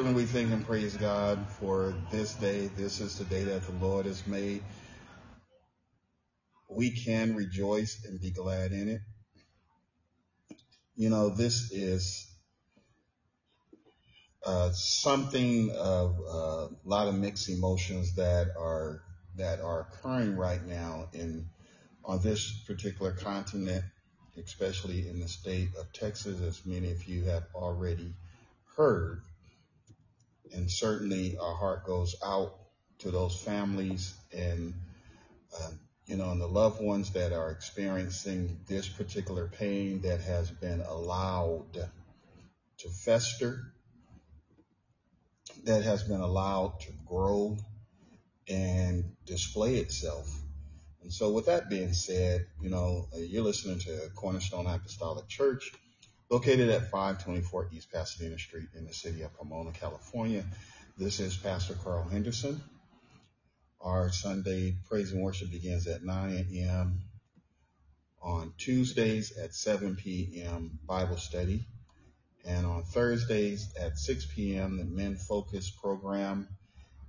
Certainly, we thank and praise God for this day. This is the day that the Lord has made. We can rejoice and be glad in it. You know, this is uh, something of uh, a lot of mixed emotions that are that are occurring right now in on this particular continent, especially in the state of Texas, as many of you have already heard. And certainly, our heart goes out to those families and uh, you know, and the loved ones that are experiencing this particular pain that has been allowed to fester that has been allowed to grow and display itself. And so, with that being said, you know, you're listening to Cornerstone Apostolic Church, located at 524 East Pasadena Street in the city of Pomona, California. This is Pastor Carl Henderson. Our Sunday praise and worship begins at 9 a.m. On Tuesdays at 7 p.m. Bible study and on Thursdays at 6 p.m. the Men Focus program,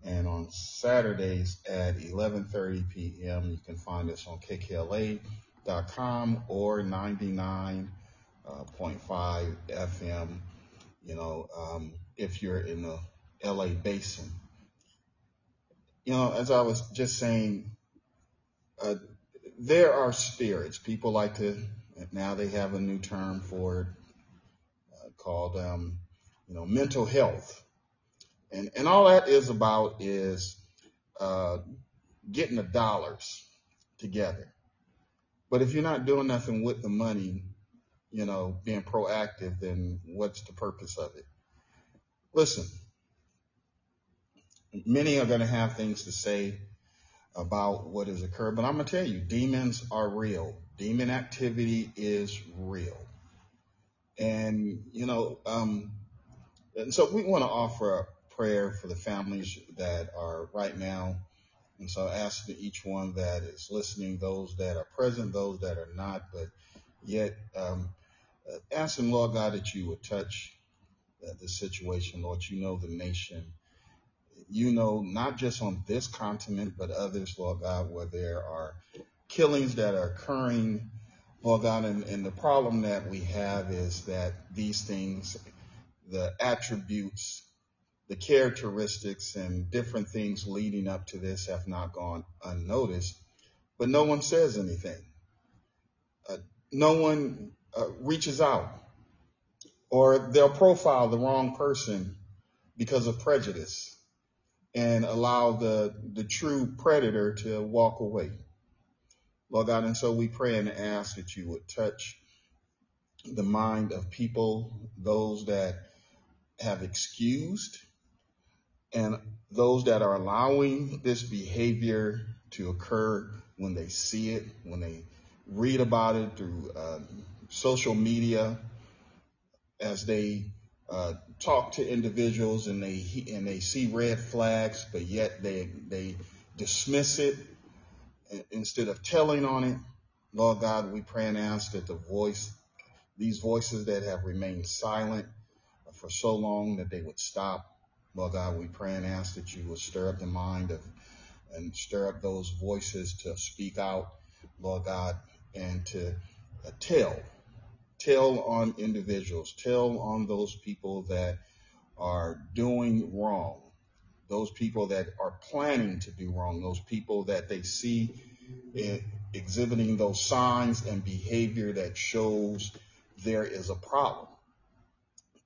and on Saturdays at 11:30 p.m. you can find us on kkla.com or 99.5 FM. You know, um, if you're in the LA basin. You know, as I was just saying, uh, there are spirits. People like to now they have a new term for it called, um, you know, mental health. And, and all that is about is uh, getting the dollars together. But if you're not doing nothing with the money, you know, being proactive, then what's the purpose of it? Listen, many are going to have things to say about what has occurred, but I'm going to tell you, demons are real. Demon activity is real. And, you know, um, and so we want to offer a prayer for the families that are right now. And so I ask that each one that is listening, those that are present, those that are not, but yet um, uh, ask them, Lord God, that you would touch uh, the situation. Lord, you know the nation. You know, not just on this continent, but others, Lord God, where there are killings that are occurring Lord God, and, and the problem that we have is that these things, the attributes, the characteristics, and different things leading up to this have not gone unnoticed, but no one says anything. Uh, no one uh, reaches out, or they'll profile the wrong person because of prejudice and allow the, the true predator to walk away. Lord God, and so we pray and ask that you would touch the mind of people, those that have excused and those that are allowing this behavior to occur when they see it, when they read about it through uh, social media, as they uh, talk to individuals and they and they see red flags, but yet they they dismiss it instead of telling on it, Lord God, we pray and ask that the voice, these voices that have remained silent for so long, that they would stop. Lord God, we pray and ask that you would stir up the mind of and stir up those voices to speak out, Lord God, and to uh, tell, tell on individuals, tell on those people that are doing wrong, those people that are planning to do wrong, those people that they see exhibiting those signs and behavior that shows there is a problem.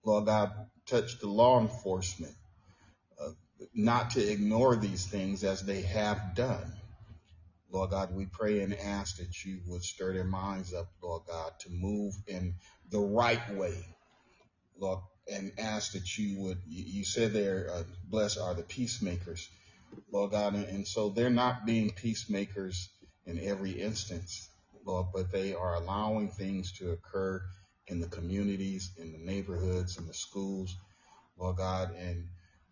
Lord God, touch the law enforcement uh, not to ignore these things as they have done. Lord God, we pray and ask that you would stir their minds up, Lord God, to move in the right way, Lord, and ask that you would, you said they're uh, blessed are the peacemakers, Lord God, and, and so they're not being peacemakers in every instance, Lord, but they are allowing things to occur in the communities, in the neighborhoods, in the schools, Lord God. And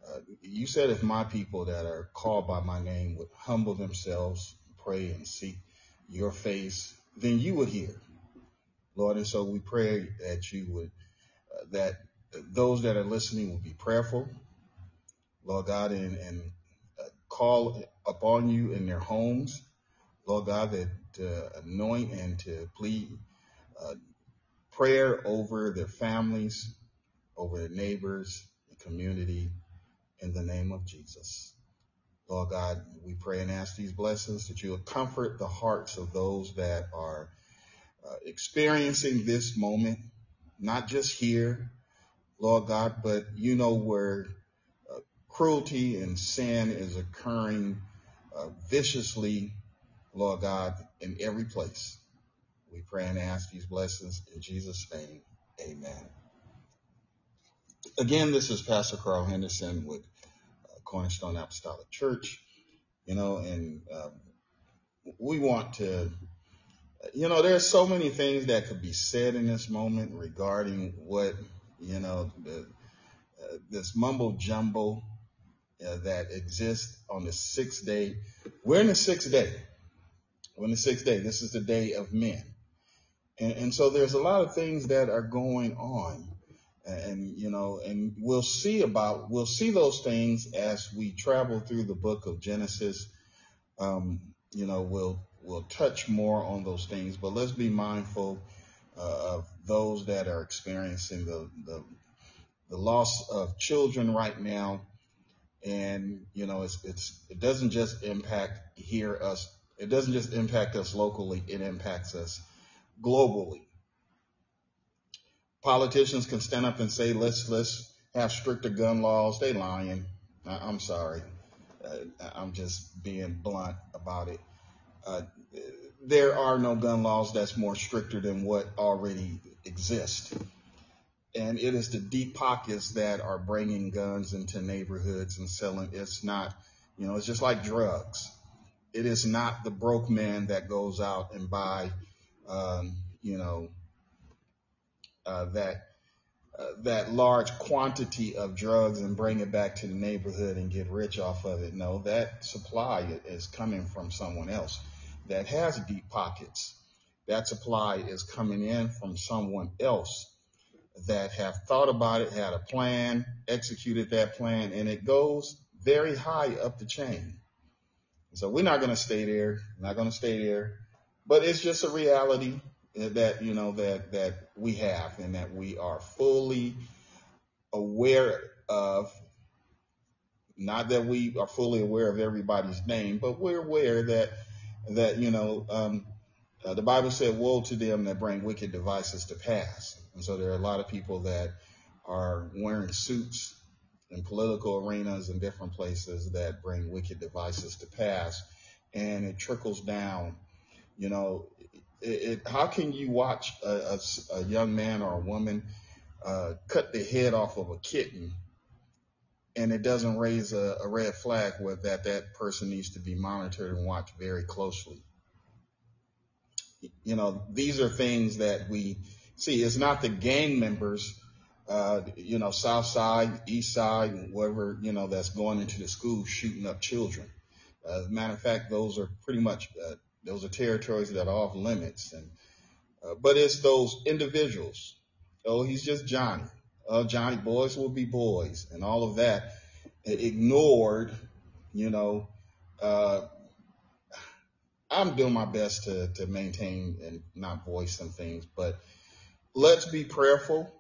uh, you said if my people that are called by my name would humble themselves, pray, and seek your face, then you would hear Lord. And so we pray that you would, uh, that those that are listening will be prayerful, Lord God, and, and uh, call upon you in their homes, Lord God, that uh, anoint and to plead uh, prayer over their families, over their neighbors, the community, in the name of Jesus. Lord God, we pray and ask these blessings that you will comfort the hearts of those that are uh, experiencing this moment, not just here, Lord God, but you know where uh, cruelty and sin is occurring uh, viciously, Lord God, in every place. We pray and ask these blessings in Jesus' name. Amen. Again, this is Pastor Carl Henderson with Cornerstone Apostolic Church, you know, and um, we want to, you know, there's so many things that could be said in this moment regarding what, you know, the, uh, this mumble jumbo uh, that exists on the sixth day. We're in the sixth day. We're in the sixth day. This is the day of men. And, and so there's a lot of things that are going on. And, you know, and we'll see about, we'll see those things as we travel through the book of Genesis. Um, you know, we'll, we'll touch more on those things, but let's be mindful uh, of those that are experiencing the, the, the loss of children right now. And, you know, it's, it's, it doesn't just impact here us. It doesn't just impact us locally. It impacts us globally. Politicians can stand up and say, let's, let's have stricter gun laws. They lying. I, am sorry. Uh, I'm just being blunt about it. Uh, there are no gun laws that's more stricter than what already exists. And it is the deep pockets that are bringing guns into neighborhoods and selling. It's not, you know, it's just like drugs. It is not the broke man that goes out and buy um, you know, that uh, that large quantity of drugs and bring it back to the neighborhood and get rich off of it. No, that supply is coming from someone else that has deep pockets. That supply is coming in from someone else that have thought about it, had a plan, executed that plan, and it goes very high up the chain. So we're not going to stay there, not going to stay there but it's just a reality that you know that that we have and that we are fully aware of not that we are fully aware of everybody's name but we're aware that that you know um, uh, the bible said woe to them that bring wicked devices to pass. And so there are a lot of people that are wearing suits in political arenas and different places that bring wicked devices to pass and it trickles down you know, it, it, how can you watch a, a, a, young man or a woman uh, cut the head off of a kitten and it doesn't raise a, a red flag where that that person needs to be monitored and watched very closely? You know, these are things that we see. It's not the gang members, uh, you know, South Side, East Side, whatever, you know, that's going into the school shooting up children. Uh, as a matter of fact, those are pretty much uh, those are territories that are off limits. And, uh, but it's those individuals. Oh, he's just Johnny. Oh, Johnny, boys will be boys and all of that ignored, you know, uh, I'm doing my best to, to maintain and not voice some things, but let's be prayerful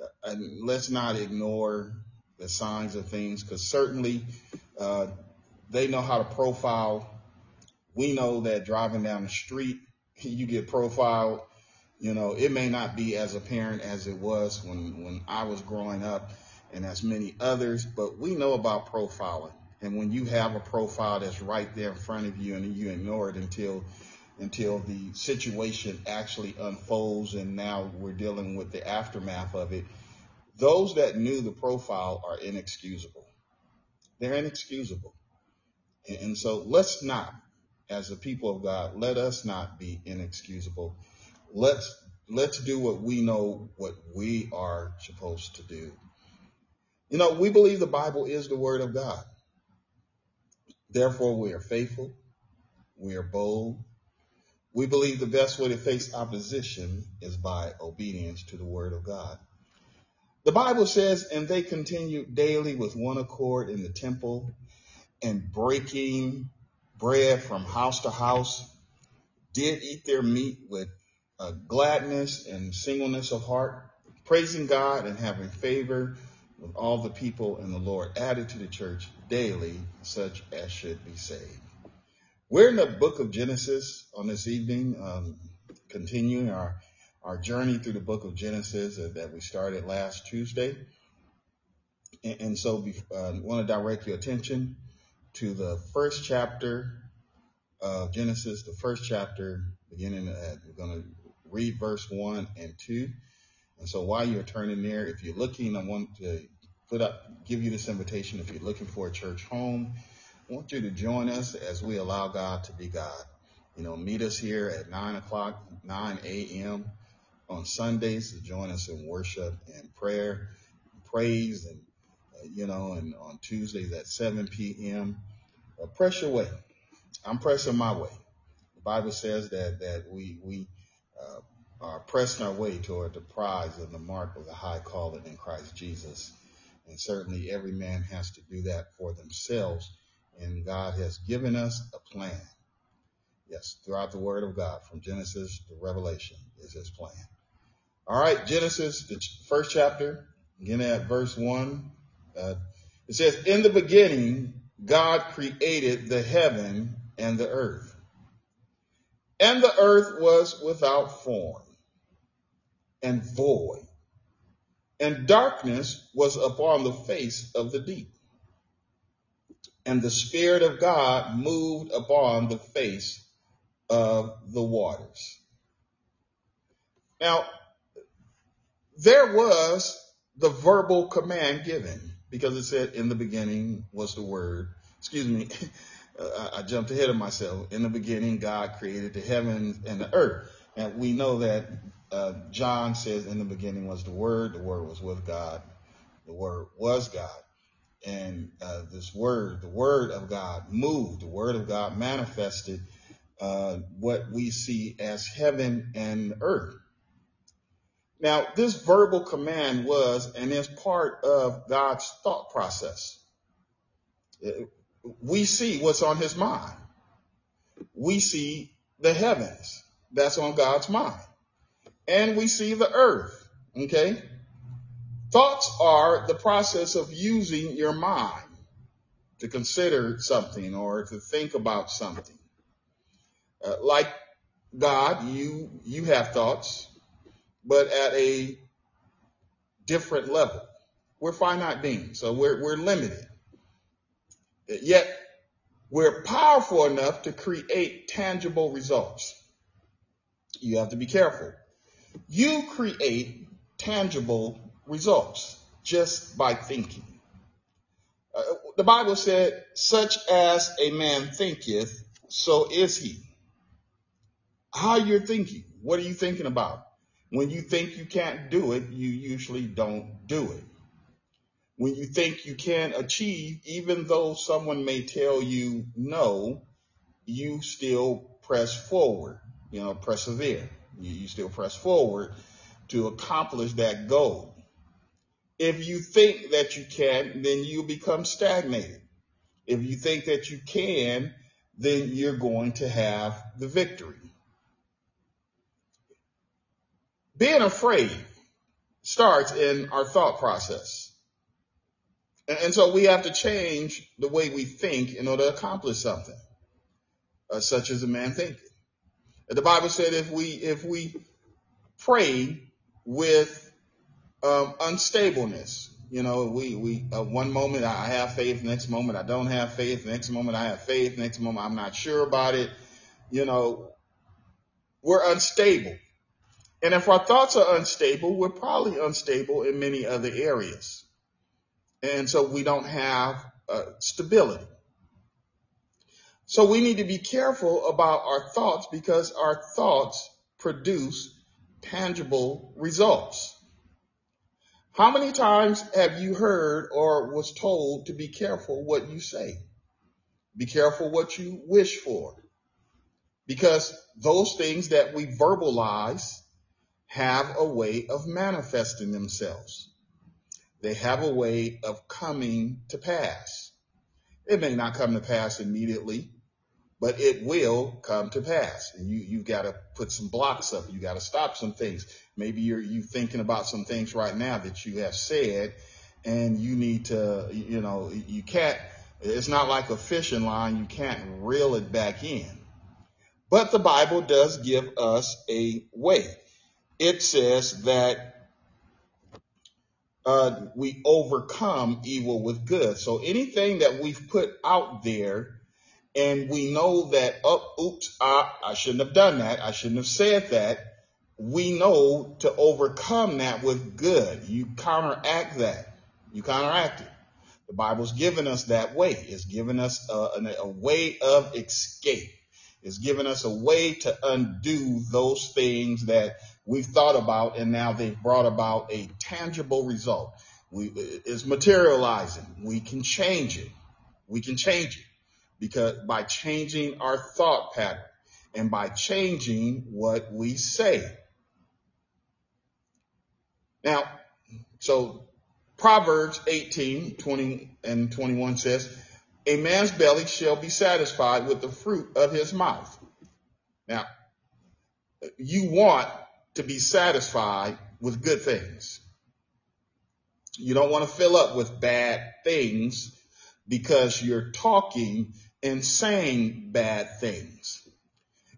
uh, and let's not ignore the signs of things because certainly uh, they know how to profile we know that driving down the street, you get profiled. You know, it may not be as apparent as it was when, when I was growing up and as many others, but we know about profiling. And when you have a profile that's right there in front of you and you ignore it until until the situation actually unfolds and now we're dealing with the aftermath of it, those that knew the profile are inexcusable. They're inexcusable. And so let's not as a people of God, let us not be inexcusable. Let's let's do what we know what we are supposed to do. You know, we believe the Bible is the word of God. Therefore, we are faithful, we are bold, We believe the best way to face opposition is by obedience to the word of God. The Bible says, and they continued daily with one accord in the temple and breaking bread from house to house, did eat their meat with uh, gladness and singleness of heart, praising God and having favor with all the people, and the Lord added to the church daily such as should be saved. We're in the book of Genesis on this evening, um, continuing our, our journey through the book of Genesis that we started last Tuesday. And, and so I want to direct your attention to the first chapter of Genesis, the first chapter, beginning at, we're going to read verse 1 and 2. And so while you're turning there, if you're looking, I want to put up, give you this invitation. If you're looking for a church home, I want you to join us as we allow God to be God. You know, meet us here at 9 o'clock, 9 a.m. on Sundays to join us in worship and prayer, and praise, and, uh, you know, and on Tuesdays at 7 p.m. Uh, press your way. I'm pressing my way. The Bible says that, that we, we, uh, are pressing our way toward the prize and the mark of the high calling in Christ Jesus. And certainly every man has to do that for themselves. And God has given us a plan. Yes, throughout the word of God, from Genesis to Revelation is his plan. All right, Genesis, the first chapter, beginning at verse one. Uh, it says, in the beginning, God created the heaven and the earth. And the earth was without form and void, and darkness was upon the face of the deep. And the Spirit of God moved upon the face of the waters. Now, there was the verbal command given because it said in the beginning was the word. Excuse me. I jumped ahead of myself. In the beginning, God created the heavens and the earth. And we know that uh, John says in the beginning was the word. The word was with God. The word was God. And uh, this word, the word of God moved. The word of God manifested uh, what we see as heaven and earth. Now, this verbal command was and is part of God's thought process. We see what's on his mind. We see the heavens. That's on God's mind. And we see the earth. Okay. Thoughts are the process of using your mind to consider something or to think about something. Uh, like God, you, you have thoughts but at a different level. We're finite beings, so we're, we're limited. Yet we're powerful enough to create tangible results. You have to be careful. You create tangible results just by thinking. Uh, the Bible said, such as a man thinketh, so is he. How you're thinking. What are you thinking about? When you think you can't do it, you usually don't do it. When you think you can't achieve, even though someone may tell you no, you still press forward, you know, persevere. You, you still press forward to accomplish that goal. If you think that you can, then you become stagnated. If you think that you can, then you're going to have the victory. Being afraid starts in our thought process. And, and so we have to change the way we think in order to accomplish something, uh, such as a man thinking. The Bible said if we, if we pray with um, unstableness, you know, we, we, uh, one moment I have faith, next moment I don't have faith, next moment I have faith, next moment I'm not sure about it. You know, we're unstable. And if our thoughts are unstable, we're probably unstable in many other areas. And so we don't have uh, stability. So we need to be careful about our thoughts because our thoughts produce tangible results. How many times have you heard or was told to be careful what you say? Be careful what you wish for. because those things that we verbalize have a way of manifesting themselves. They have a way of coming to pass. It may not come to pass immediately, but it will come to pass. And you, you've got to put some blocks up. You got to stop some things. Maybe you're, you thinking about some things right now that you have said and you need to, you know, you can't, it's not like a fishing line. You can't reel it back in. But the Bible does give us a way. It says that uh, we overcome evil with good. So anything that we've put out there and we know that, oh, oops, I, I shouldn't have done that. I shouldn't have said that. We know to overcome that with good. You counteract that. You counteract it. The Bible's given us that way. It's given us a, a, a way of escape. It's given us a way to undo those things that we've thought about and now they've brought about a tangible result. We, it's materializing. We can change it. We can change it because by changing our thought pattern and by changing what we say. Now, so Proverbs 18, 20 and 21 says, a man's belly shall be satisfied with the fruit of his mouth. Now, you want to be satisfied with good things. You don't want to fill up with bad things because you're talking and saying bad things.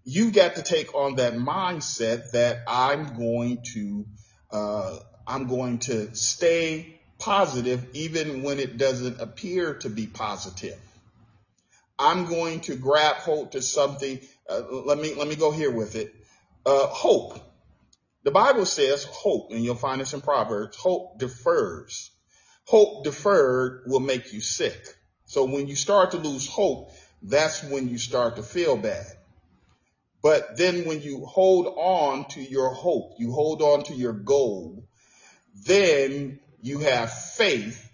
You've got to take on that mindset that I'm going to, uh, I'm going to stay positive even when it doesn't appear to be positive. I'm going to grab hold to something. Uh, let me let me go here with it. Uh, hope. The Bible says hope, and you'll find this in Proverbs. Hope defers. Hope deferred will make you sick. So when you start to lose hope, that's when you start to feel bad. But then when you hold on to your hope, you hold on to your goal, then you have faith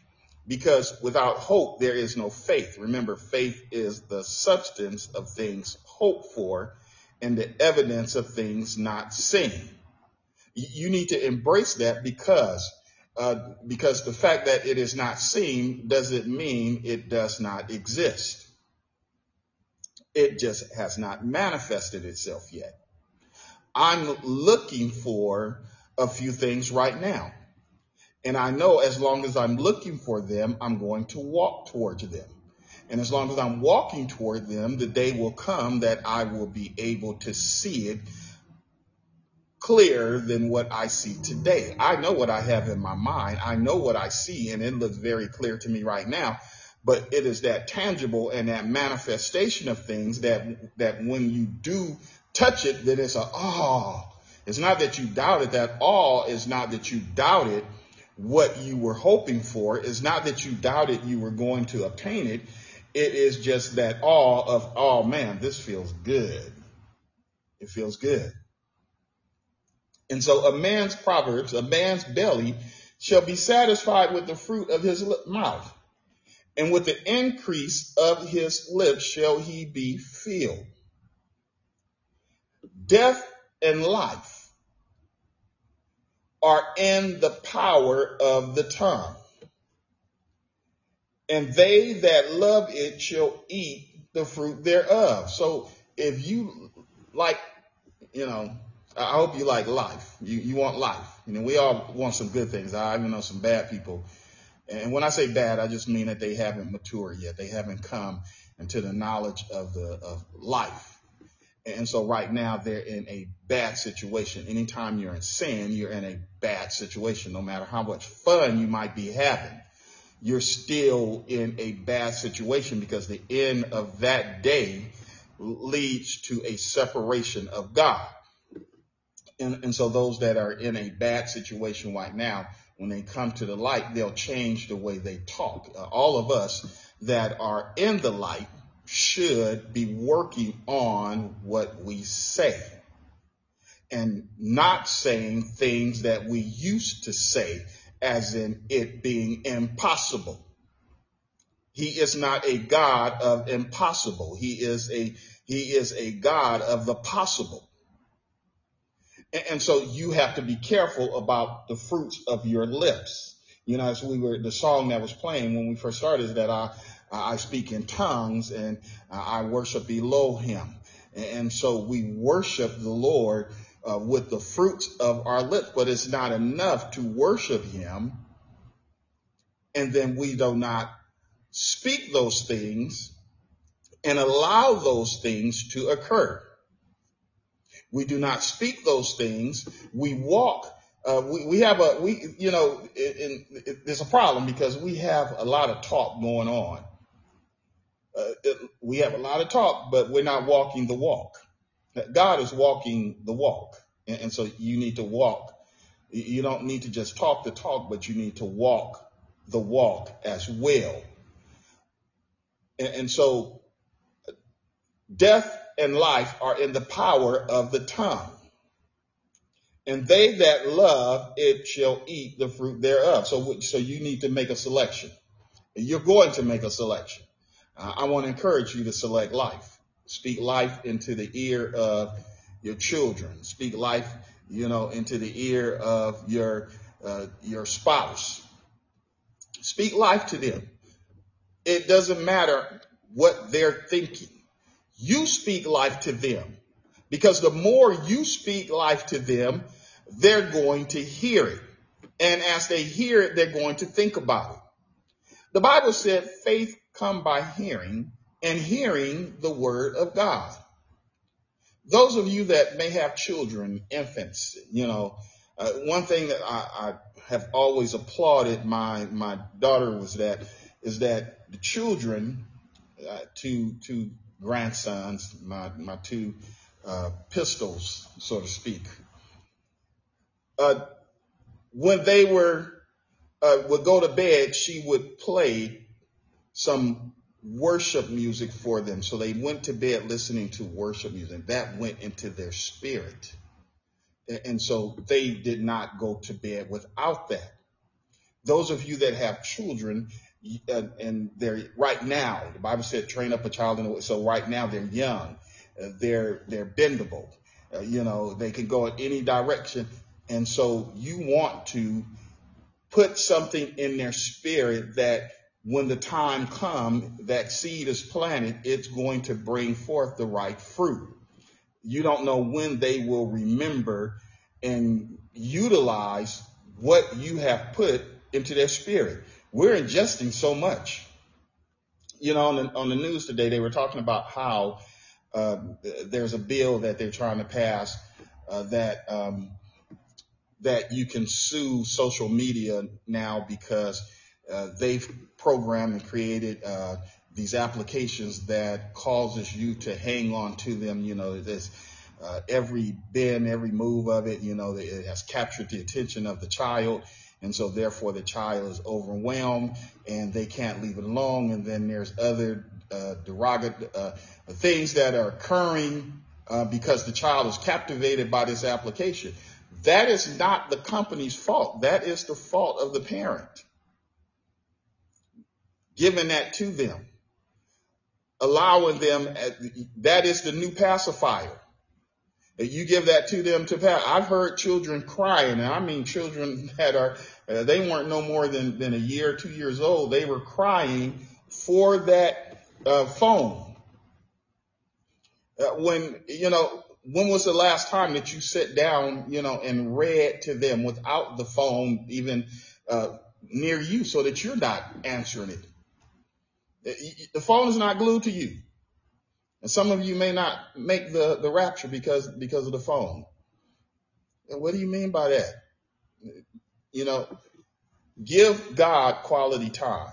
because without hope, there is no faith. Remember, faith is the substance of things hoped for and the evidence of things not seen. You need to embrace that because uh, because the fact that it is not seen doesn't mean it does not exist. It just has not manifested itself yet. I'm looking for a few things right now. And I know as long as I'm looking for them, I'm going to walk towards them. And as long as I'm walking toward them, the day will come that I will be able to see it clearer than what I see today. I know what I have in my mind. I know what I see, and it looks very clear to me right now. But it is that tangible and that manifestation of things that that when you do touch it, then it's a oh. It's not that you doubt it. That all is not that you doubted what you were hoping for. It's not that you doubted you were going to obtain it. It is just that awe of, oh man, this feels good. It feels good. And so a man's proverbs, a man's belly shall be satisfied with the fruit of his mouth. And with the increase of his lips shall he be filled. Death and life are in the power of the tongue. And they that love it shall eat the fruit thereof. So if you like, you know, I hope you like life. You, you want life. You know, we all want some good things. I even know some bad people. And when I say bad, I just mean that they haven't matured yet. They haven't come into the knowledge of the, of life. And so right now they're in a bad situation. Anytime you're in sin, you're in a bad situation. No matter how much fun you might be having, you're still in a bad situation because the end of that day leads to a separation of God. And, and so those that are in a bad situation right now, when they come to the light, they'll change the way they talk. Uh, all of us that are in the light should be working on what we say and not saying things that we used to say as in it being impossible. He is not a God of impossible. He is a, he is a God of the possible. And, so you have to be careful about the fruits of your lips. You know, as we were, the song that was playing when we first started is that I, I speak in tongues and I worship Elohim. And so we worship the Lord uh, with the fruits of our lips, but it's not enough to worship him. And then we do not speak those things and allow those things to occur. We do not speak those things. We walk. Uh, we, we have a, we, you know, there's a problem because we have a lot of talk going on. Uh, it, we have a lot of talk, but we're not walking the walk. God is walking the walk. And, and so you need to walk. You don't need to just talk the talk, but you need to walk the walk as well. And, and so death and life are in the power of the tongue. And they that love it shall eat the fruit thereof. So, so you need to make a selection. You're going to make a selection. Uh, I want to encourage you to select life. Speak life into the ear of your children. Speak life, you know, into the ear of your uh, your spouse. Speak life to them. It doesn't matter what they're thinking. You speak life to them because the more you speak life to them, they're going to hear it. And as they hear it, they're going to think about it. The Bible said faith come by hearing and hearing the word of God. Those of you that may have children, infants, you know, uh, one thing that I, I have always applauded my, my daughter was that, is that the children, uh, to, to grandsons, my, my two uh, pistols, so to speak. Uh, when they were uh, would go to bed, she would play some worship music for them. So they went to bed listening to worship music. That went into their spirit. And so they did not go to bed without that. Those of you that have children, and they're right now. The Bible said, "Train up a child in the way." So right now they're young, uh, they're they're bendable. Uh, you know, they can go in any direction, and so you want to put something in their spirit that when the time comes, that seed is planted, it's going to bring forth the right fruit. You don't know when they will remember and utilize what you have put into their spirit. We're ingesting so much. You know, on the, on the news today, they were talking about how uh, there's a bill that they're trying to pass uh, that um, that you can sue social media now because uh, they've programmed and created uh, these applications that causes you to hang on to them. You know, there's uh, every bend, every move of it. You know, it has captured the attention of the child and so therefore the child is overwhelmed and they can't leave it alone. And then there's other uh, uh, things that are occurring uh, because the child is captivated by this application. That is not the company's fault. That is the fault of the parent. Giving that to them, allowing them, uh, that is the new pacifier. You give that to them to pass. I've heard children crying, and I mean children that are uh, they weren't no more than, than a year two years old. They were crying for that uh, phone. Uh, when, you know, when was the last time that you sat down, you know, and read to them without the phone even uh, near you so that you're not answering it? Uh, the phone is not glued to you. And some of you may not make the, the rapture because, because of the phone. And what do you mean by that? You know, give God quality time.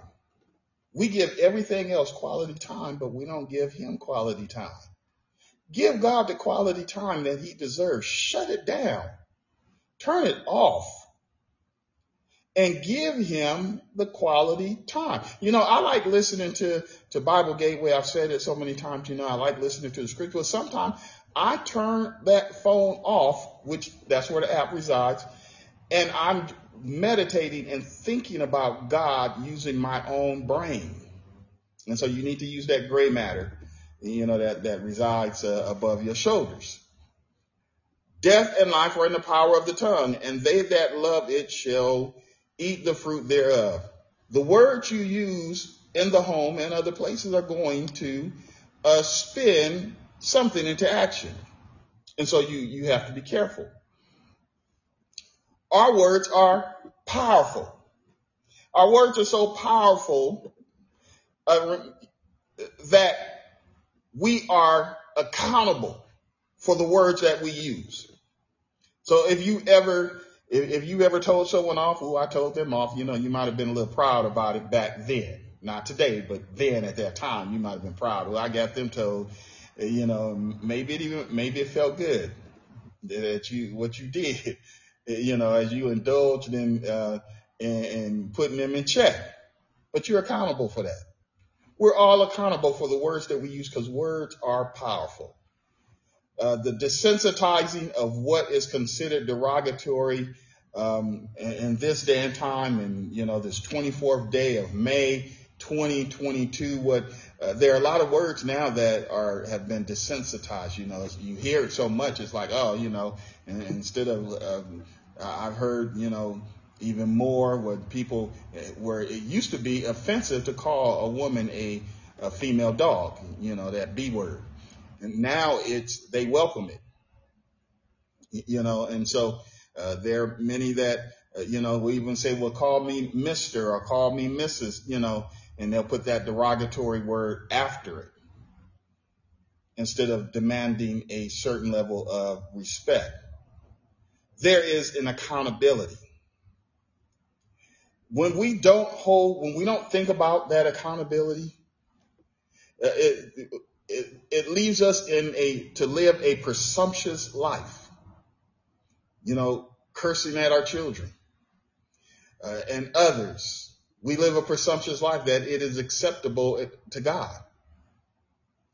We give everything else quality time, but we don't give him quality time. Give God the quality time that he deserves. Shut it down. Turn it off and give him the quality time. You know, I like listening to, to Bible Gateway. I've said it so many times, you know, I like listening to the scripture. Sometimes I turn that phone off, which that's where the app resides, and I'm meditating and thinking about God using my own brain. And so you need to use that gray matter, you know, that, that resides uh, above your shoulders. Death and life are in the power of the tongue, and they that love it shall eat the fruit thereof. The words you use in the home and other places are going to uh, spin something into action. And so you, you have to be careful. Our words are powerful. Our words are so powerful uh, that we are accountable for the words that we use. So if you ever, if, if you ever told someone off, oh, I told them off, you know, you might have been a little proud about it back then. Not today, but then at that time, you might have been proud. Well, I got them told, you know, maybe it even, maybe it felt good that you, what you did, you know, as you indulged in, uh, in, in putting them in check. But you're accountable for that. We're all accountable for the words that we use because words are powerful. Uh, the desensitizing of what is considered derogatory um, in, in, this day and time, and you know this 24th day of May 2022. What uh, there are a lot of words now that are have been desensitized. You know, you hear it so much, it's like, oh, you know, and, and instead of um, I've heard, you know, even more what people where it used to be offensive to call a woman a, a female dog, you know, that B word. And now it's they welcome it. You know, and so uh, there are many that uh, you know will even say, well, call me Mister or call me Mrs. You know, and they'll put that derogatory word after it instead of demanding a certain level of respect. There is an accountability. When we don't hold, when we don't think about that accountability, uh, it, it, it leaves us in a, to live a presumptuous life. You know, cursing at our children uh, and others we live a presumptuous life that it is acceptable to God.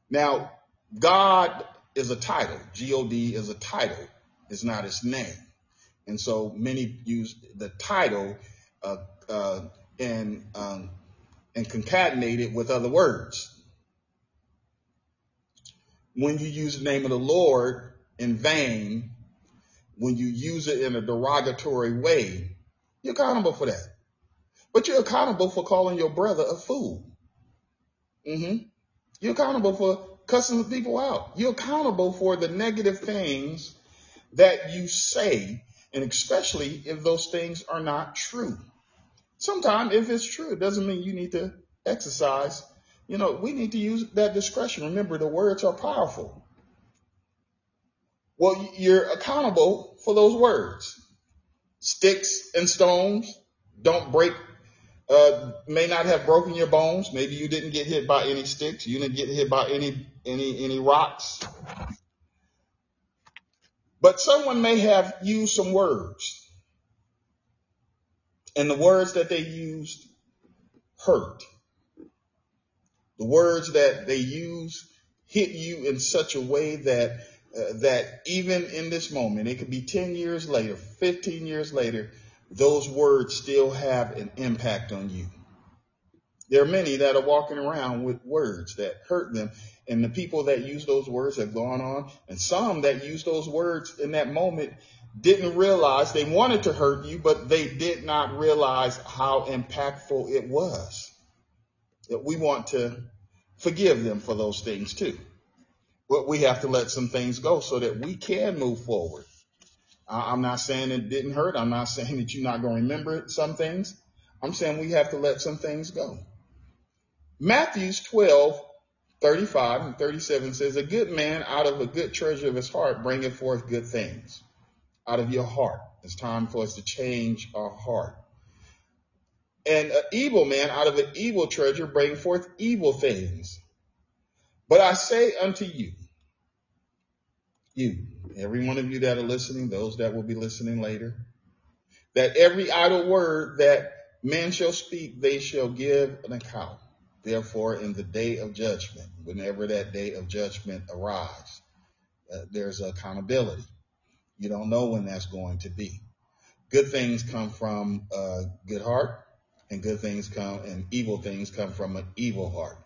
Now, God is a title. G-O-D is a title. It's not its name. And so many use the title uh, uh, and um, and concatenate it with other words. When you use the name of the Lord in vain, when you use it in a derogatory way, you're accountable for that. But you're accountable for calling your brother a fool. Mm-hmm. You're accountable for cussing people out. You're accountable for the negative things that you say, and especially if those things are not true. Sometimes, if it's true, it doesn't mean you need to exercise. You know, we need to use that discretion. Remember, the words are powerful. Well, you're accountable for those words. Sticks and stones don't break uh, may not have broken your bones. Maybe you didn't get hit by any sticks. You didn't get hit by any any any rocks. But someone may have used some words, and the words that they used hurt. The words that they use hit you in such a way that uh, that even in this moment, it could be 10 years later, 15 years later, those words still have an impact on you. There are many that are walking around with words that hurt them, and the people that use those words have gone on, and some that use those words in that moment didn't realize they wanted to hurt you, but they did not realize how impactful it was. That we want to forgive them for those things too. But we have to let some things go so that we can move forward. I'm not saying it didn't hurt. I'm not saying that you're not going to remember some things. I'm saying we have to let some things go. Matthews 12, 35 and 37 says, A good man out of a good treasure of his heart bringeth forth good things. Out of your heart. It's time for us to change our heart. And an evil man out of an evil treasure bring forth evil things. But I say unto you, you, every one of you that are listening, those that will be listening later, that every idle word that men shall speak, they shall give an account. Therefore, in the day of judgment, whenever that day of judgment arrives, uh, there's accountability. You don't know when that's going to be. Good things come from a good heart, and good things come, and evil things come from an evil heart.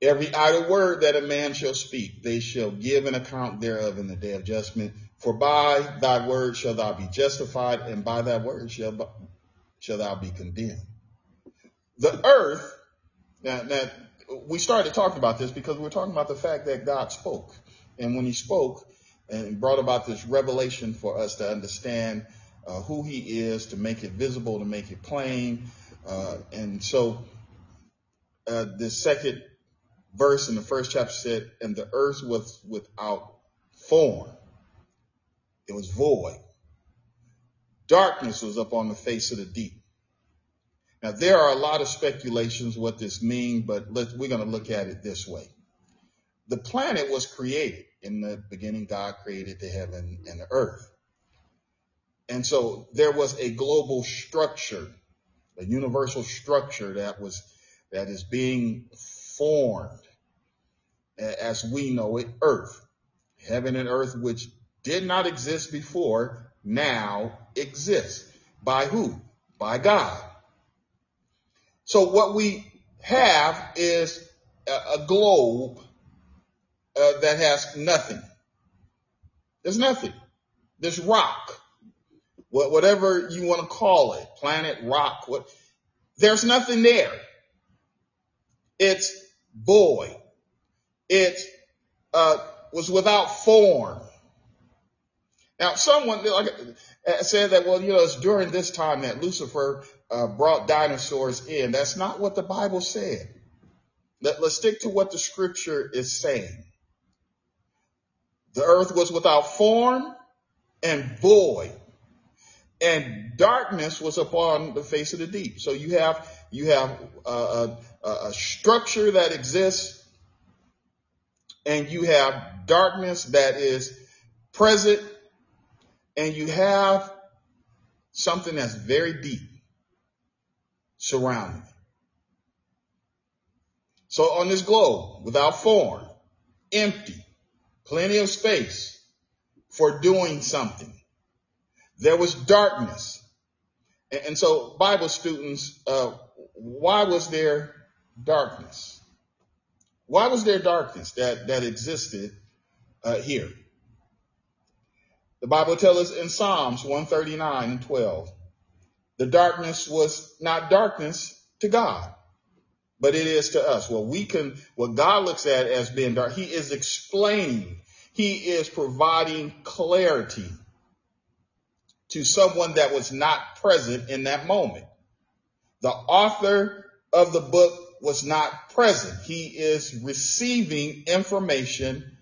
Every idle word that a man shall speak, they shall give an account thereof in the day of judgment. For by thy word shall thou be justified, and by thy word shall, shall thou be condemned. The earth, now, now we started talking about this because we were talking about the fact that God spoke. And when he spoke and brought about this revelation for us to understand uh, who he is, to make it visible, to make it plain. Uh, and so uh, the second verse in the first chapter said, and the earth was without form. It was void. Darkness was upon the face of the deep. Now, there are a lot of speculations what this means, but we're going to look at it this way. The planet was created. In the beginning, God created the heaven and the earth. And so there was a global structure, a universal structure that was, that is being formed as we know it, earth. Heaven and earth, which did not exist before, now exists. By who? By God. So what we have is a, globe uh, that has nothing. There's nothing. There's rock, whatever you want to call it, planet, rock. What? There's nothing there. It's void. It uh, was without form. Now, someone uh, said that, well, you know, it's during this time that Lucifer uh, brought dinosaurs in. That's not what the Bible said. Let, let's stick to what the scripture is saying. The earth was without form and void, and darkness was upon the face of the deep. So you have you have a, a, a structure that exists and you have darkness that is present and you have something that's very deep surrounding. So on this globe, without form, empty, plenty of space for doing something. There was darkness. And, so Bible students, uh, why was there darkness? Why was there darkness that, that existed uh, here? The Bible tells us in Psalms 139 and 12, the darkness was not darkness to God, but it is to us. What we can, what God looks at as being dark, he is explaining, he is providing clarity to someone that was not present in that moment. The author of the book was not present. He is receiving information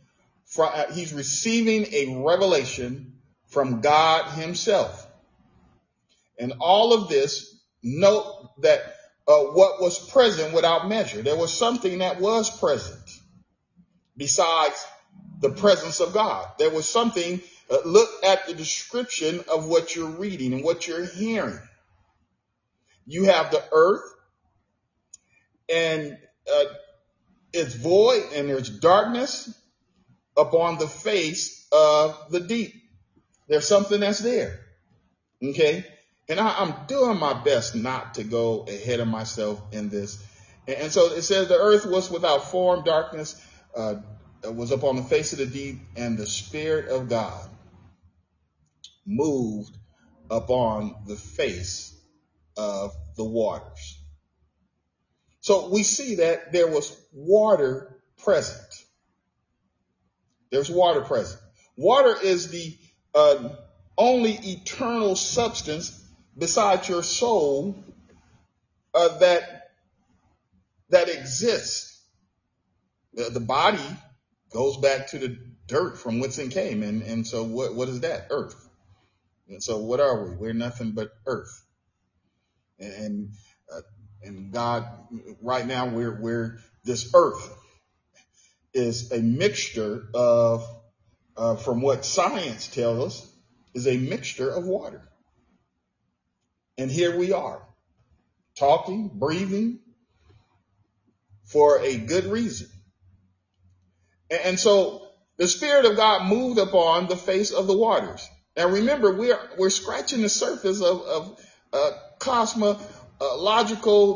from, uh, he's receiving a revelation from God himself. And all of this, note that uh, what was present without measure. There was something that was present besides the presence of God. There was something, uh, look at the description of what you're reading and what you're hearing. You have the earth, and uh, it's void and there's darkness upon the face of the deep. There's something that's there. Okay. And I, am doing my best not to go ahead of myself in this. And, and so it says the earth was without form, darkness uh, was upon the face of the deep, and the Spirit of God moved upon the face of the waters. So we see that there was water present. There's water present. Water is the uh, only eternal substance besides your soul uh, that that exists. The, the, body goes back to the dirt from whence it came, and and so what what is that? Earth. And so what are we? We're nothing but earth. And uh, and God, right now we're, we're, this earth is a mixture of, uh, from what science tells us, is a mixture of water. And here we are, talking, breathing, for a good reason. And, and so the Spirit of God moved upon the face of the waters. Now remember, we're, we're scratching the surface of, of uh, cosmo uh,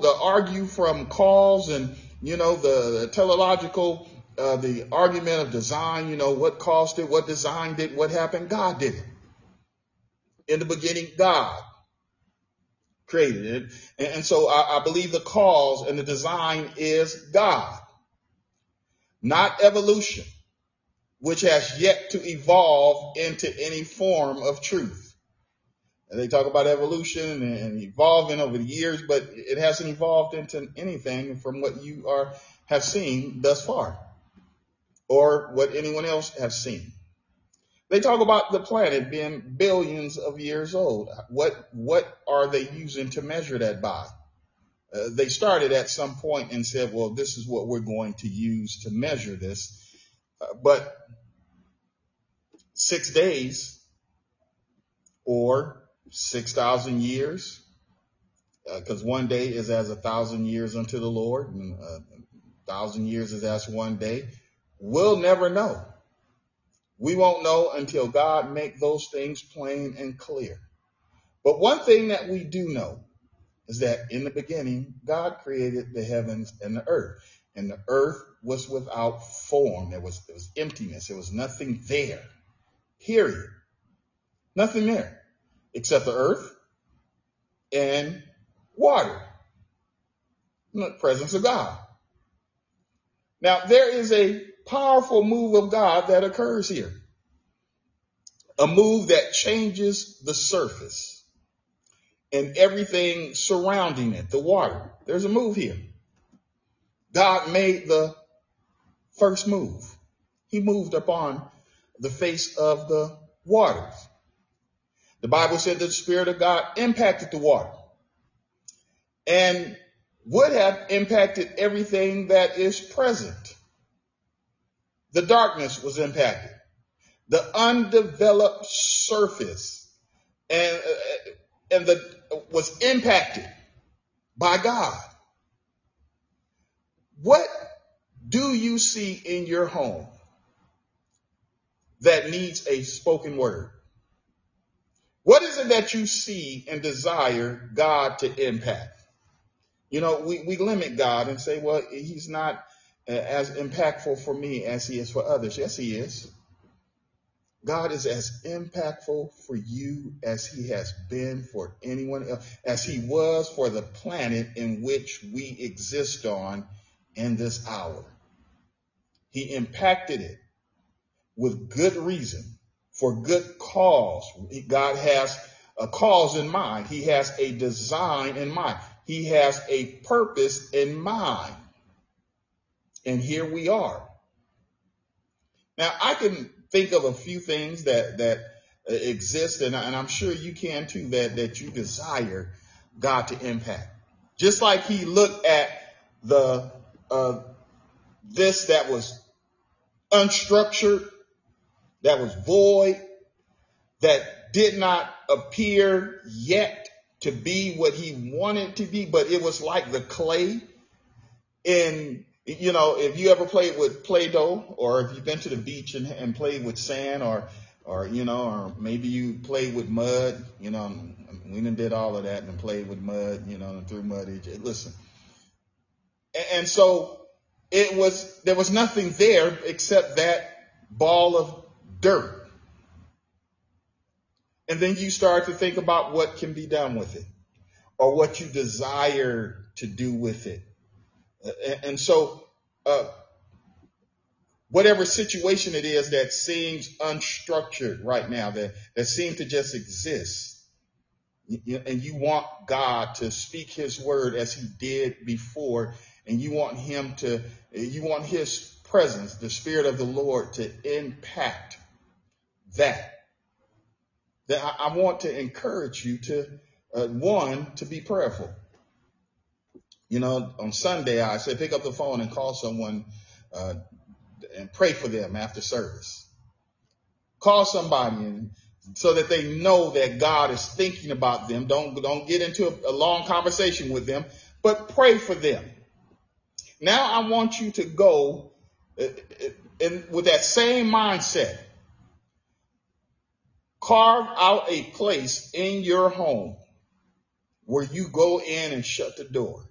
the argue from cause and you know, the, the teleological, uh, the argument of design, you know, what caused it, what designed it, what happened, God did it. In the beginning, God created it. And, and so I, I believe the cause and the design is God, not evolution, which has yet to evolve into any form of truth. And they talk about evolution and, evolving over the years, but it hasn't evolved into anything from what you are have seen thus far or what anyone else has seen. They talk about the planet being billions of years old. What, what are they using to measure that by? Uh, they started at some point and said, well, this is what we're going to use to measure this. Uh, but six days or 6,000 years, because uh, one day is as a thousand years unto the Lord, and a thousand years is as one day. We'll never know. We won't know until God make those things plain and clear. But one thing that we do know is that in the beginning, God created the heavens and the earth. And the earth was without form. There was, there was emptiness. There was nothing there. Period. Nothing there except the earth and water. The presence of God. Now, there is a powerful move of God that occurs here. A move that changes the surface and everything surrounding it, the water. There's a move here. God made the first move. He moved upon the face of the waters. The Bible said that the Spirit of God impacted the water and would have impacted everything that is present. The darkness was impacted. The undeveloped surface and, uh, and the was impacted by God. What do you see in your home that needs a spoken word? What is it that you see and desire God to impact? You know, we, we limit God and say, well, he's not uh, as impactful for me as he is for others. Yes, he is. God is as impactful for you as he has been for anyone else, as he was for the planet in which we exist on in this hour. He impacted it with good reason for good cause. God has a cause in mind. He has a design in mind. He has a purpose in mind. And here we are. Now I can think of a few things that, that exist and, and I'm sure you can too, that, that you desire God to impact. Just like he looked at the, uh, this that was unstructured that was void, that did not appear yet to be what he wanted to be, but it was like the clay. And, you know, if you ever played with Play-Doh or if you've been to the beach and, and played with sand or, or, you know, or maybe you played with mud, you know, we done did all of that and played with mud, you know, and threw mud. Listen. And so it was, there was nothing there except that ball of dirt. And then you start to think about what can be done with it or what you desire to do with it. And so, uh, whatever situation it is that seems unstructured right now, that, that seems to just exist, and you want God to speak his word as he did before, and you want him to, you want his presence, the spirit of the Lord to impact that. That I, I want to encourage you to, uh, one, to be prayerful. You know, on Sunday, I said, pick up the phone and call someone, uh, and pray for them after service. Call somebody and so that they know that God is thinking about them. Don't, don't get into a, a long conversation with them, but pray for them. Now I want you to go uh, uh, with that same mindset Carve out a place in your home where you go in and shut the door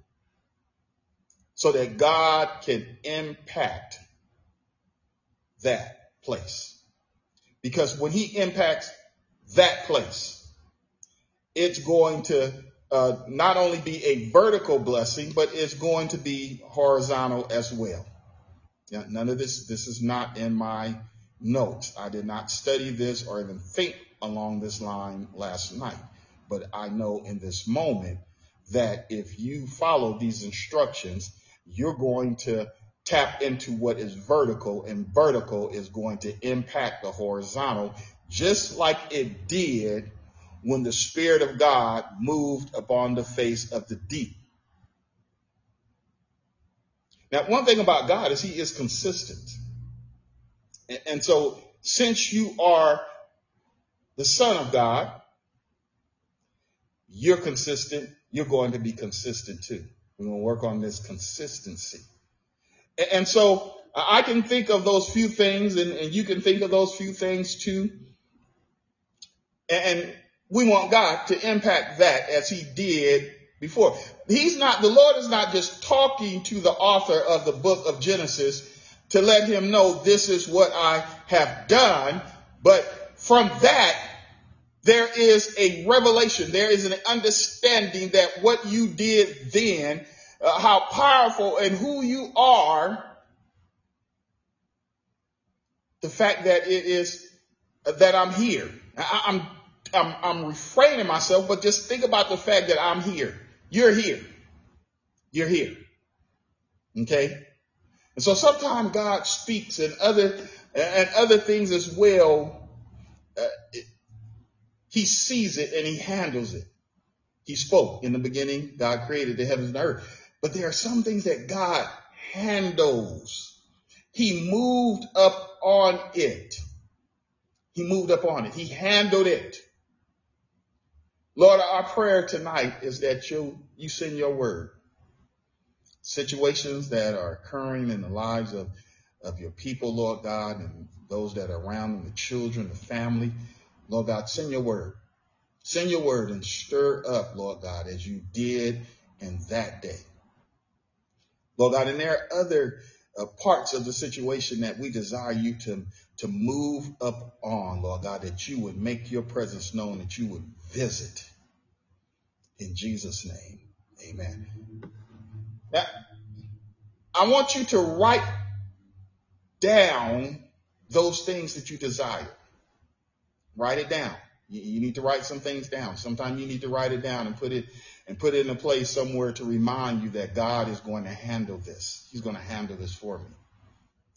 so that God can impact that place. Because when he impacts that place, it's going to uh, not only be a vertical blessing, but it's going to be horizontal as well. Yeah, none of this, this is not in my notes. I did not study this or even think along this line last night. But I know in this moment that if you follow these instructions, you're going to tap into what is vertical and vertical is going to impact the horizontal just like it did when the spirit of God moved upon the face of the deep. Now, one thing about God is he is consistent. And so since you are the son of God, you're consistent. You're going to be consistent too. We're going to work on this consistency. And so I can think of those few things and, and you can think of those few things too. And we want God to impact that as he did before. He's not, the Lord is not just talking to the author of the book of Genesis to let him know this is what I have done. But from that, there is a revelation. There is an understanding that what you did then uh, how powerful and who you are, the fact that it is uh, that I'm here. I, I'm, I'm, I'm refraining myself, but just think about the fact that I'm here. You're here. You're here. Okay. And so sometimes God speaks and other, and other things as well. Uh, it, he sees it and he handles it. He spoke in the beginning. God created the heavens and earth. But there are some things that God handles. He moved up on it. He moved up on it. He handled it. Lord, our prayer tonight is that you, you send your word. Situations that are occurring in the lives of, of your people, Lord God, and those that are around them, the children, the family. Lord God, send your word. Send your word and stir up, Lord God, as you did in that day. Lord God, and there are other uh, parts of the situation that we desire you to, to move up on, Lord God, that you would make your presence known, that you would visit. In Jesus' name, amen. Now, I want you to write down those things that you desire. Write it down. You, you need to write some things down. Sometimes you need to write it down and put it and put it in a place somewhere to remind you that God is going to handle this. He's going to handle this for me.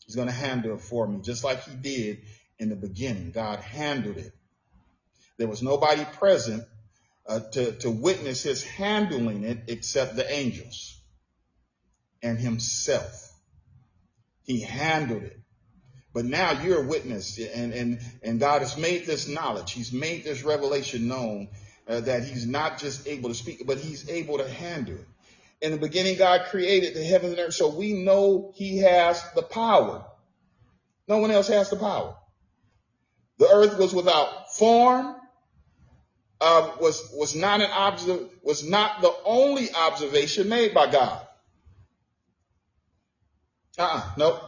He's going to handle it for me, just like he did in the beginning. God handled it. There was nobody present uh, to, to witness his handling it except the angels and himself. He handled it. But now you're a witness and, and, and God has made this knowledge. He's made this revelation known uh, that he's not just able to speak, but he's able to handle it. In the beginning, God created the heavens and earth, so we know he has the power. No one else has the power. The earth was without form, uh, was was not an observ- was not the only observation made by God. Uh-uh, nope.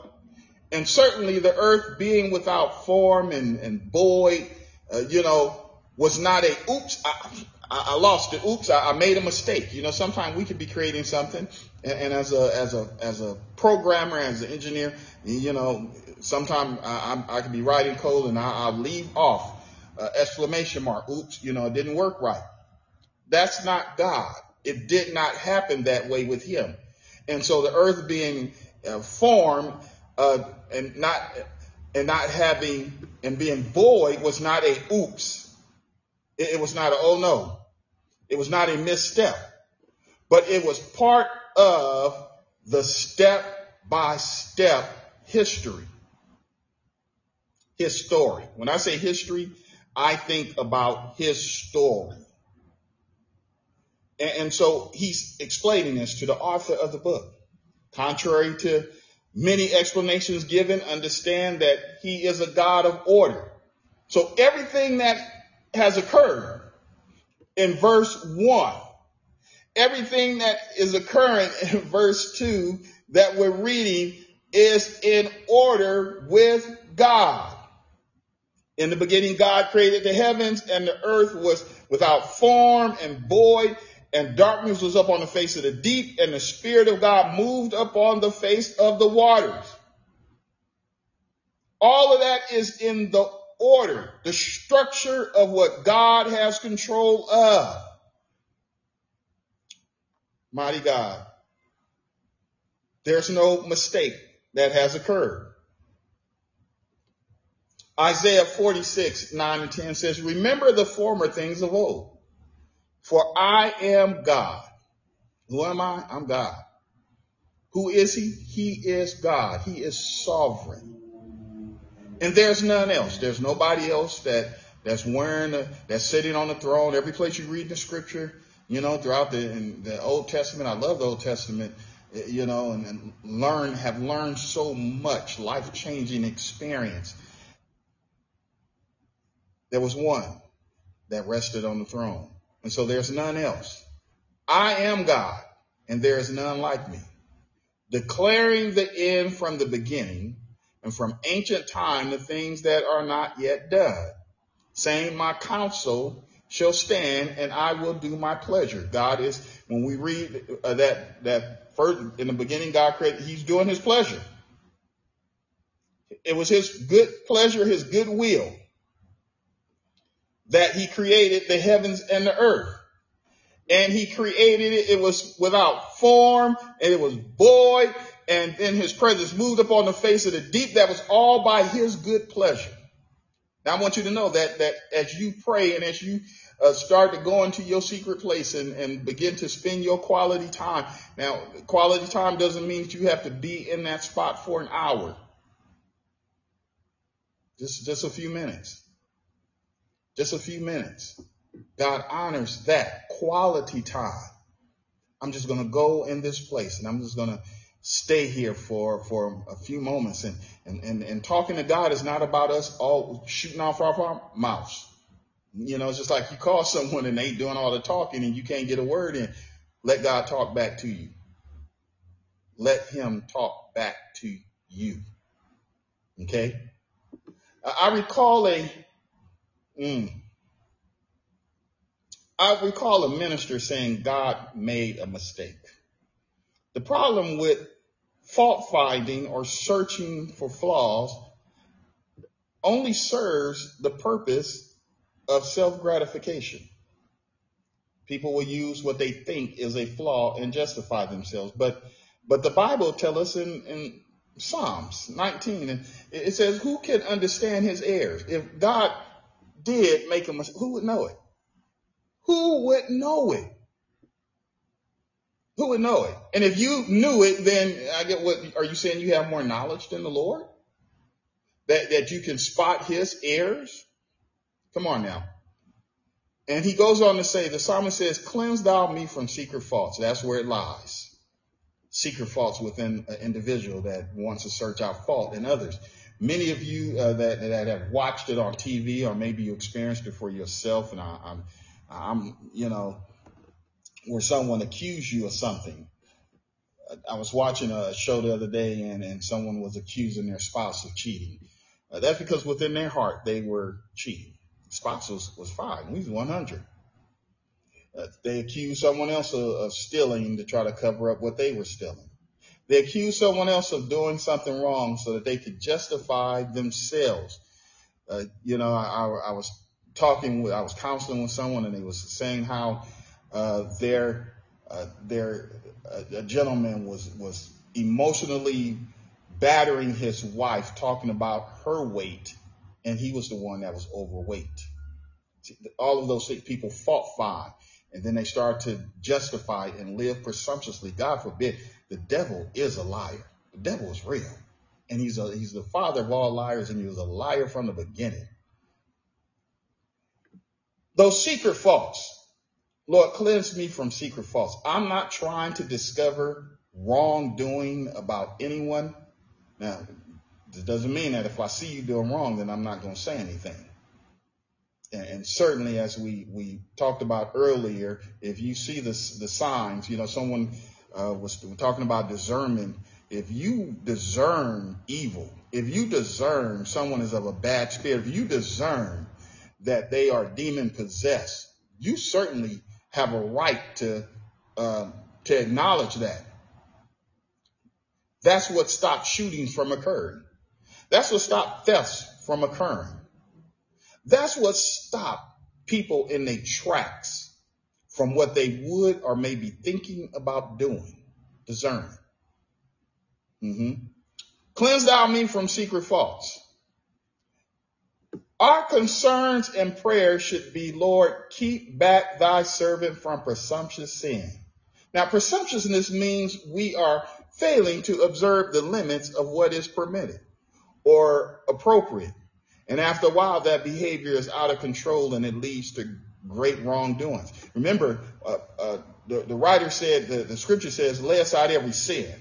And certainly the earth being without form and, and void, uh, you know, was not a oops, I, I lost it. Oops, I, I, made a mistake. You know, sometimes we could be creating something, and, and as a as a as a programmer, as an engineer, you know, sometimes I, I, I could be writing code and I, will leave off uh, exclamation mark. Oops, you know, it didn't work right. That's not God. It did not happen that way with Him, and so the earth being uh, formed uh, and not and not having and being void was not a oops it, it was not a, oh no. It was not a misstep, but it was part of the step by step history. His story. When I say history, I think about his story. And, and so he's explaining this to the author of the book. Contrary to many explanations given, understand that he is a God of order. So everything that has occurred in verse 1 everything that is occurring in verse 2 that we're reading is in order with God. In the beginning, God created the heavens and the earth was without form and void and darkness was up on the face of the deep and the spirit of God moved upon the face of the waters. All of that is in the order, the structure of what God has control of. Mighty God. There's no mistake that has occurred. Isaiah 46, 9 and 10 says, Remember the former things of old, for I am God. Who am I? I'm God. Who is he? He is God. He is sovereign. And there's none else. There's nobody else that that's wearing, a, that's sitting on the throne. Every place you read the scripture, you know, throughout the, the Old Testament, I love the Old Testament, eh, you know, and, and learn, have learned so much life changing experience there was one that rested on the throne. And so there's none else. I am God, and there is none like me, declaring the end from the beginning, and from ancient time the things that are not yet done, saying, My counsel shall stand, and I will do my pleasure. God is, when we read uh, that, that first, in the beginning, God created, He's doing His pleasure. It was His good pleasure, His good will that he created the heavens and the earth. And he created it. It was without form and it was void. And then his presence moved upon the face of the deep. That was all by his good pleasure. Now I want you to know that, that as you pray and as you uh, start to go into your secret place and, and begin to spend your quality time. Now, quality time doesn't mean that you have to be in that spot for an hour. Just, just a few minutes just a few minutes. God honors that quality time. I'm just going to go in this place and I'm just going to stay here for, for a few moments. And, and, and, and talking to God is not about us all shooting off our mouths. You know, it's just like you call someone and they doing all the talking and you can't get a word in. Let God talk back to you. Let him talk back to you. Okay. I recall a Mm. I recall a minister saying God made a mistake. The problem with fault finding or searching for flaws only serves the purpose of self gratification. People will use what they think is a flaw and justify themselves. But but the Bible tells us in, in Psalms 19, and it says, Who can understand his errors? If God did make a mistake, who would know it? Who would know it? Who would know it? And if you knew it, then I get what are you saying you have more knowledge than the Lord? That that you can spot his errors? Come on now. And he goes on to say, the psalmist says, cleanse thou me from secret faults. That's where it lies. Secret faults within an individual that wants to search out fault in others. Many of you uh, that, that have watched it on TV, or maybe you experienced it for yourself, and I, I'm, I'm, you know, where someone accused you of something. I was watching a show the other day, and, and someone was accusing their spouse of cheating. Uh, that's because within their heart they were cheating. Spouse was, was fine; he was 100. Uh, they accused someone else of, of stealing to try to cover up what they were stealing. They accuse someone else of doing something wrong so that they could justify themselves. Uh, you know, I, I, was talking with, I was counseling with someone and they was saying how, uh, their, uh, their, uh, a gentleman was, was emotionally battering his wife, talking about her weight, and he was the one that was overweight. All of those people fought fine, and then they started to justify and live presumptuously. God forbid the devil is a liar. The devil is real. And he's a, he's the father of all liars and he was a liar from the beginning. Those secret faults. Lord, cleanse me from secret faults. I'm not trying to discover wrongdoing about anyone. Now, this doesn't mean that if I see you doing wrong, then I'm not going to say anything. And, certainly, as we, we talked about earlier, if you see the, the signs, you know, someone uh, was talking about discernment. If you discern evil, if you discern someone is of a bad spirit, if you discern that they are demon possessed, you certainly have a right to uh, to acknowledge that. That's what stopped shootings from occurring. That's what stopped thefts from occurring. That's what stopped people in their tracks from what they would or may be thinking about doing. Discern. Mm-hmm. Cleanse thou me from secret faults. Our concerns and prayers should be, Lord, keep back thy servant from presumptuous sin. Now, presumptuousness means we are failing to observe the limits of what is permitted or appropriate. And after a while, that behavior is out of control and it leads to great wrongdoings. Remember, uh, uh, the, the writer said, the, the scripture says, lay aside every sin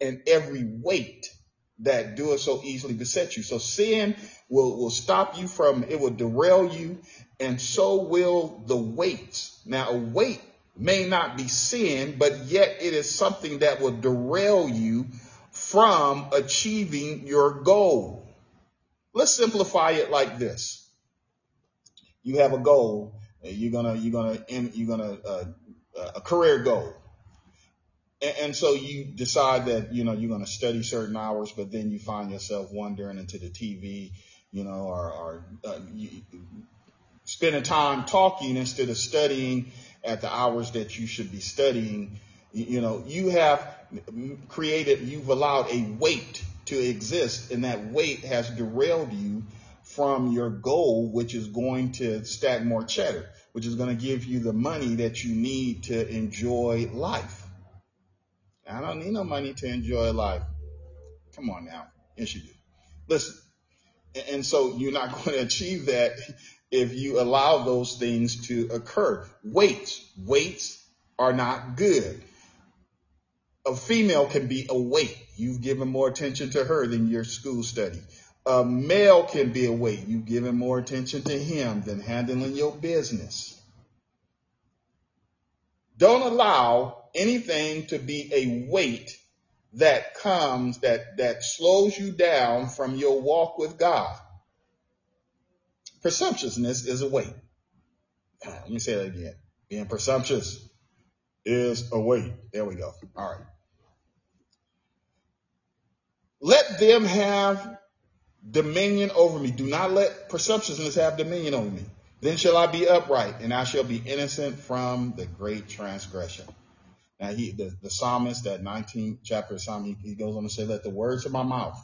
and every weight that doeth so easily beset you. So sin will, will stop you from, it will derail you, and so will the weights. Now, a weight may not be sin, but yet it is something that will derail you from achieving your goal. Let's simplify it like this. You have a goal. You're gonna, you're gonna, you're gonna, uh, a career goal. And, and so you decide that, you know, you're going to study certain hours, but then you find yourself wandering into the TV, you know, or, or uh, you, spending time talking instead of studying at the hours that you should be studying. You know, you have created, you've allowed a weight to exist, and that weight has derailed you from your goal, which is going to stack more cheddar, which is going to give you the money that you need to enjoy life. I don't need no money to enjoy life. Come on now. Yes, you do. Listen. And so you're not going to achieve that if you allow those things to occur. Weights. Weights are not good. A female can be a weight. You've given more attention to her than your school study. A male can be a weight. You've given more attention to him than handling your business. Don't allow anything to be a weight that comes that that slows you down from your walk with God. Presumptuousness is a weight. Uh, let me say that again. Being presumptuous is a weight. There we go. All right. Let them have dominion over me. Do not let presumptuousness have dominion over me. Then shall I be upright, and I shall be innocent from the great transgression. Now he, the, the psalmist, that 19th chapter of Psalm, he, he goes on to say, let the words of my mouth.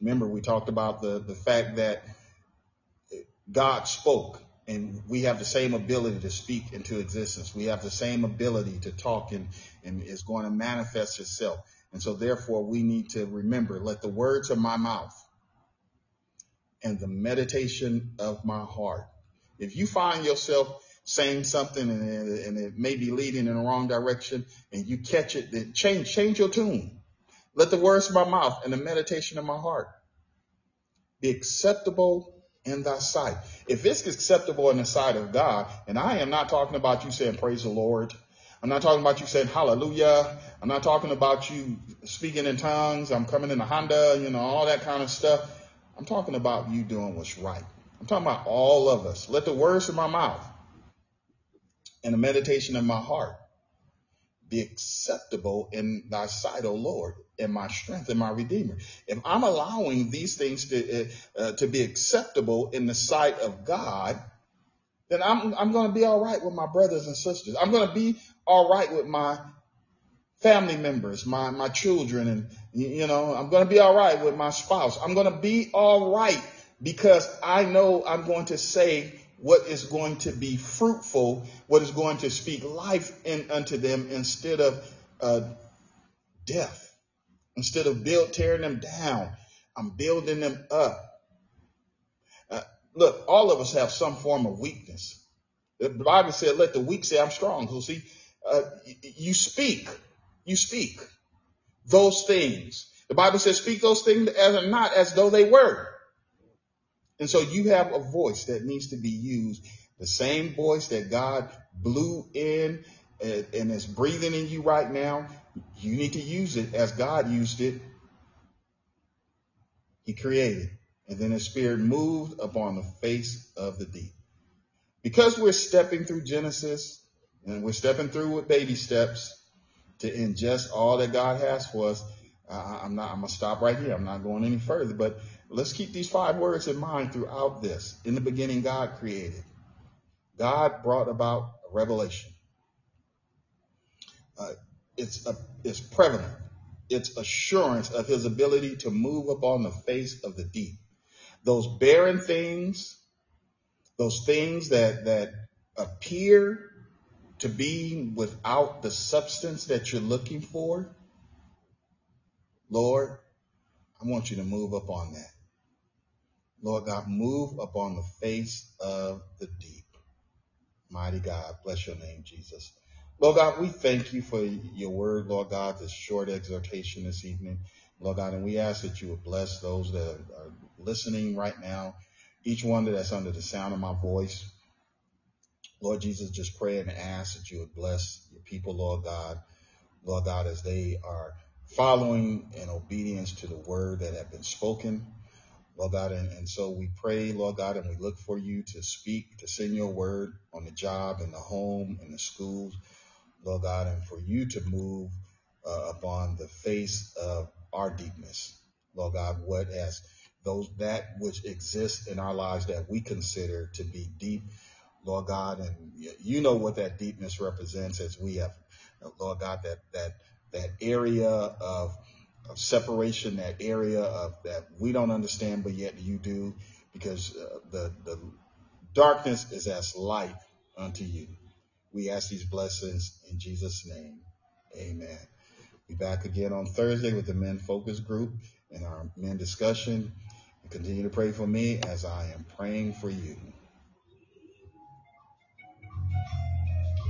Remember, we talked about the, the fact that God spoke and we have the same ability to speak into existence. We have the same ability to talk and, and it's going to manifest itself. And so therefore we need to remember, let the words of my mouth and the meditation of my heart. If you find yourself saying something and, and it may be leading in the wrong direction and you catch it, then change, change your tune. Let the words of my mouth and the meditation of my heart be acceptable in thy sight. If it's acceptable in the sight of God, and I am not talking about you saying praise the Lord. I'm not talking about you saying hallelujah. I'm not talking about you speaking in tongues. I'm coming in a Honda, you know, all that kind of stuff. I'm talking about you doing what's right. I'm talking about all of us. Let the words of my mouth and the meditation of my heart be acceptable in thy sight, O Lord, and my strength and my redeemer. If I'm allowing these things to, uh, to be acceptable in the sight of God, then I'm, I'm going to be all right with my brothers and sisters. I'm going to be all right with my family members, my, my children, and, you know, I'm going to be all right with my spouse. I'm going to be all right because I know I'm going to say what is going to be fruitful, what is going to speak life in, unto them instead of uh, death. Instead of build tearing them down, I'm building them up. Uh, look, all of us have some form of weakness. The Bible said, "Let the weak say I'm strong." So see, uh, you speak you speak those things. The Bible says, speak those things as are not as though they were. And so you have a voice that needs to be used. The same voice that God blew in and, is breathing in you right now. You need to use it as God used it. He created. And then his spirit moved upon the face of the deep. Because we're stepping through Genesis and we're stepping through with baby steps to ingest all that God has for us, I'm not, I'm to stop right here. I'm not going any further, but let's keep these five words in mind throughout this. In the beginning, God created. God brought about revelation. Uh, it's a, it's prevalent. It's assurance of his ability to move upon the face of the deep. Those barren things, those things that, that appear to be without the substance that you're looking for, Lord, I want you to move up on that. Lord God, move upon the face of the deep. Mighty God, bless your name, Jesus. Lord God, we thank you for your word, Lord God, this short exhortation this evening. Lord God, and we ask that you would bless those that are listening right now, each one that's under the sound of my voice. Lord Jesus, just pray and ask that you would bless your people, Lord God. Lord God, as they are following in obedience to the word that have been spoken. Lord God, and, and so we pray, Lord God, and we look for you to speak, to send your word on the job, in the home, in the schools, Lord God, and for you to move uh, upon the face of our deepness, Lord God, what as those that which exists in our lives that we consider to be deep, Lord God, and you know what that deepness represents as we have, Lord God, that that that area of of separation, that area of that we don't understand, but yet you do, because uh, the the darkness is as light unto you. We ask these blessings in Jesus' name. Amen. Be back again on Thursday with the men focus group and our men discussion. Continue to pray for me as I am praying for you.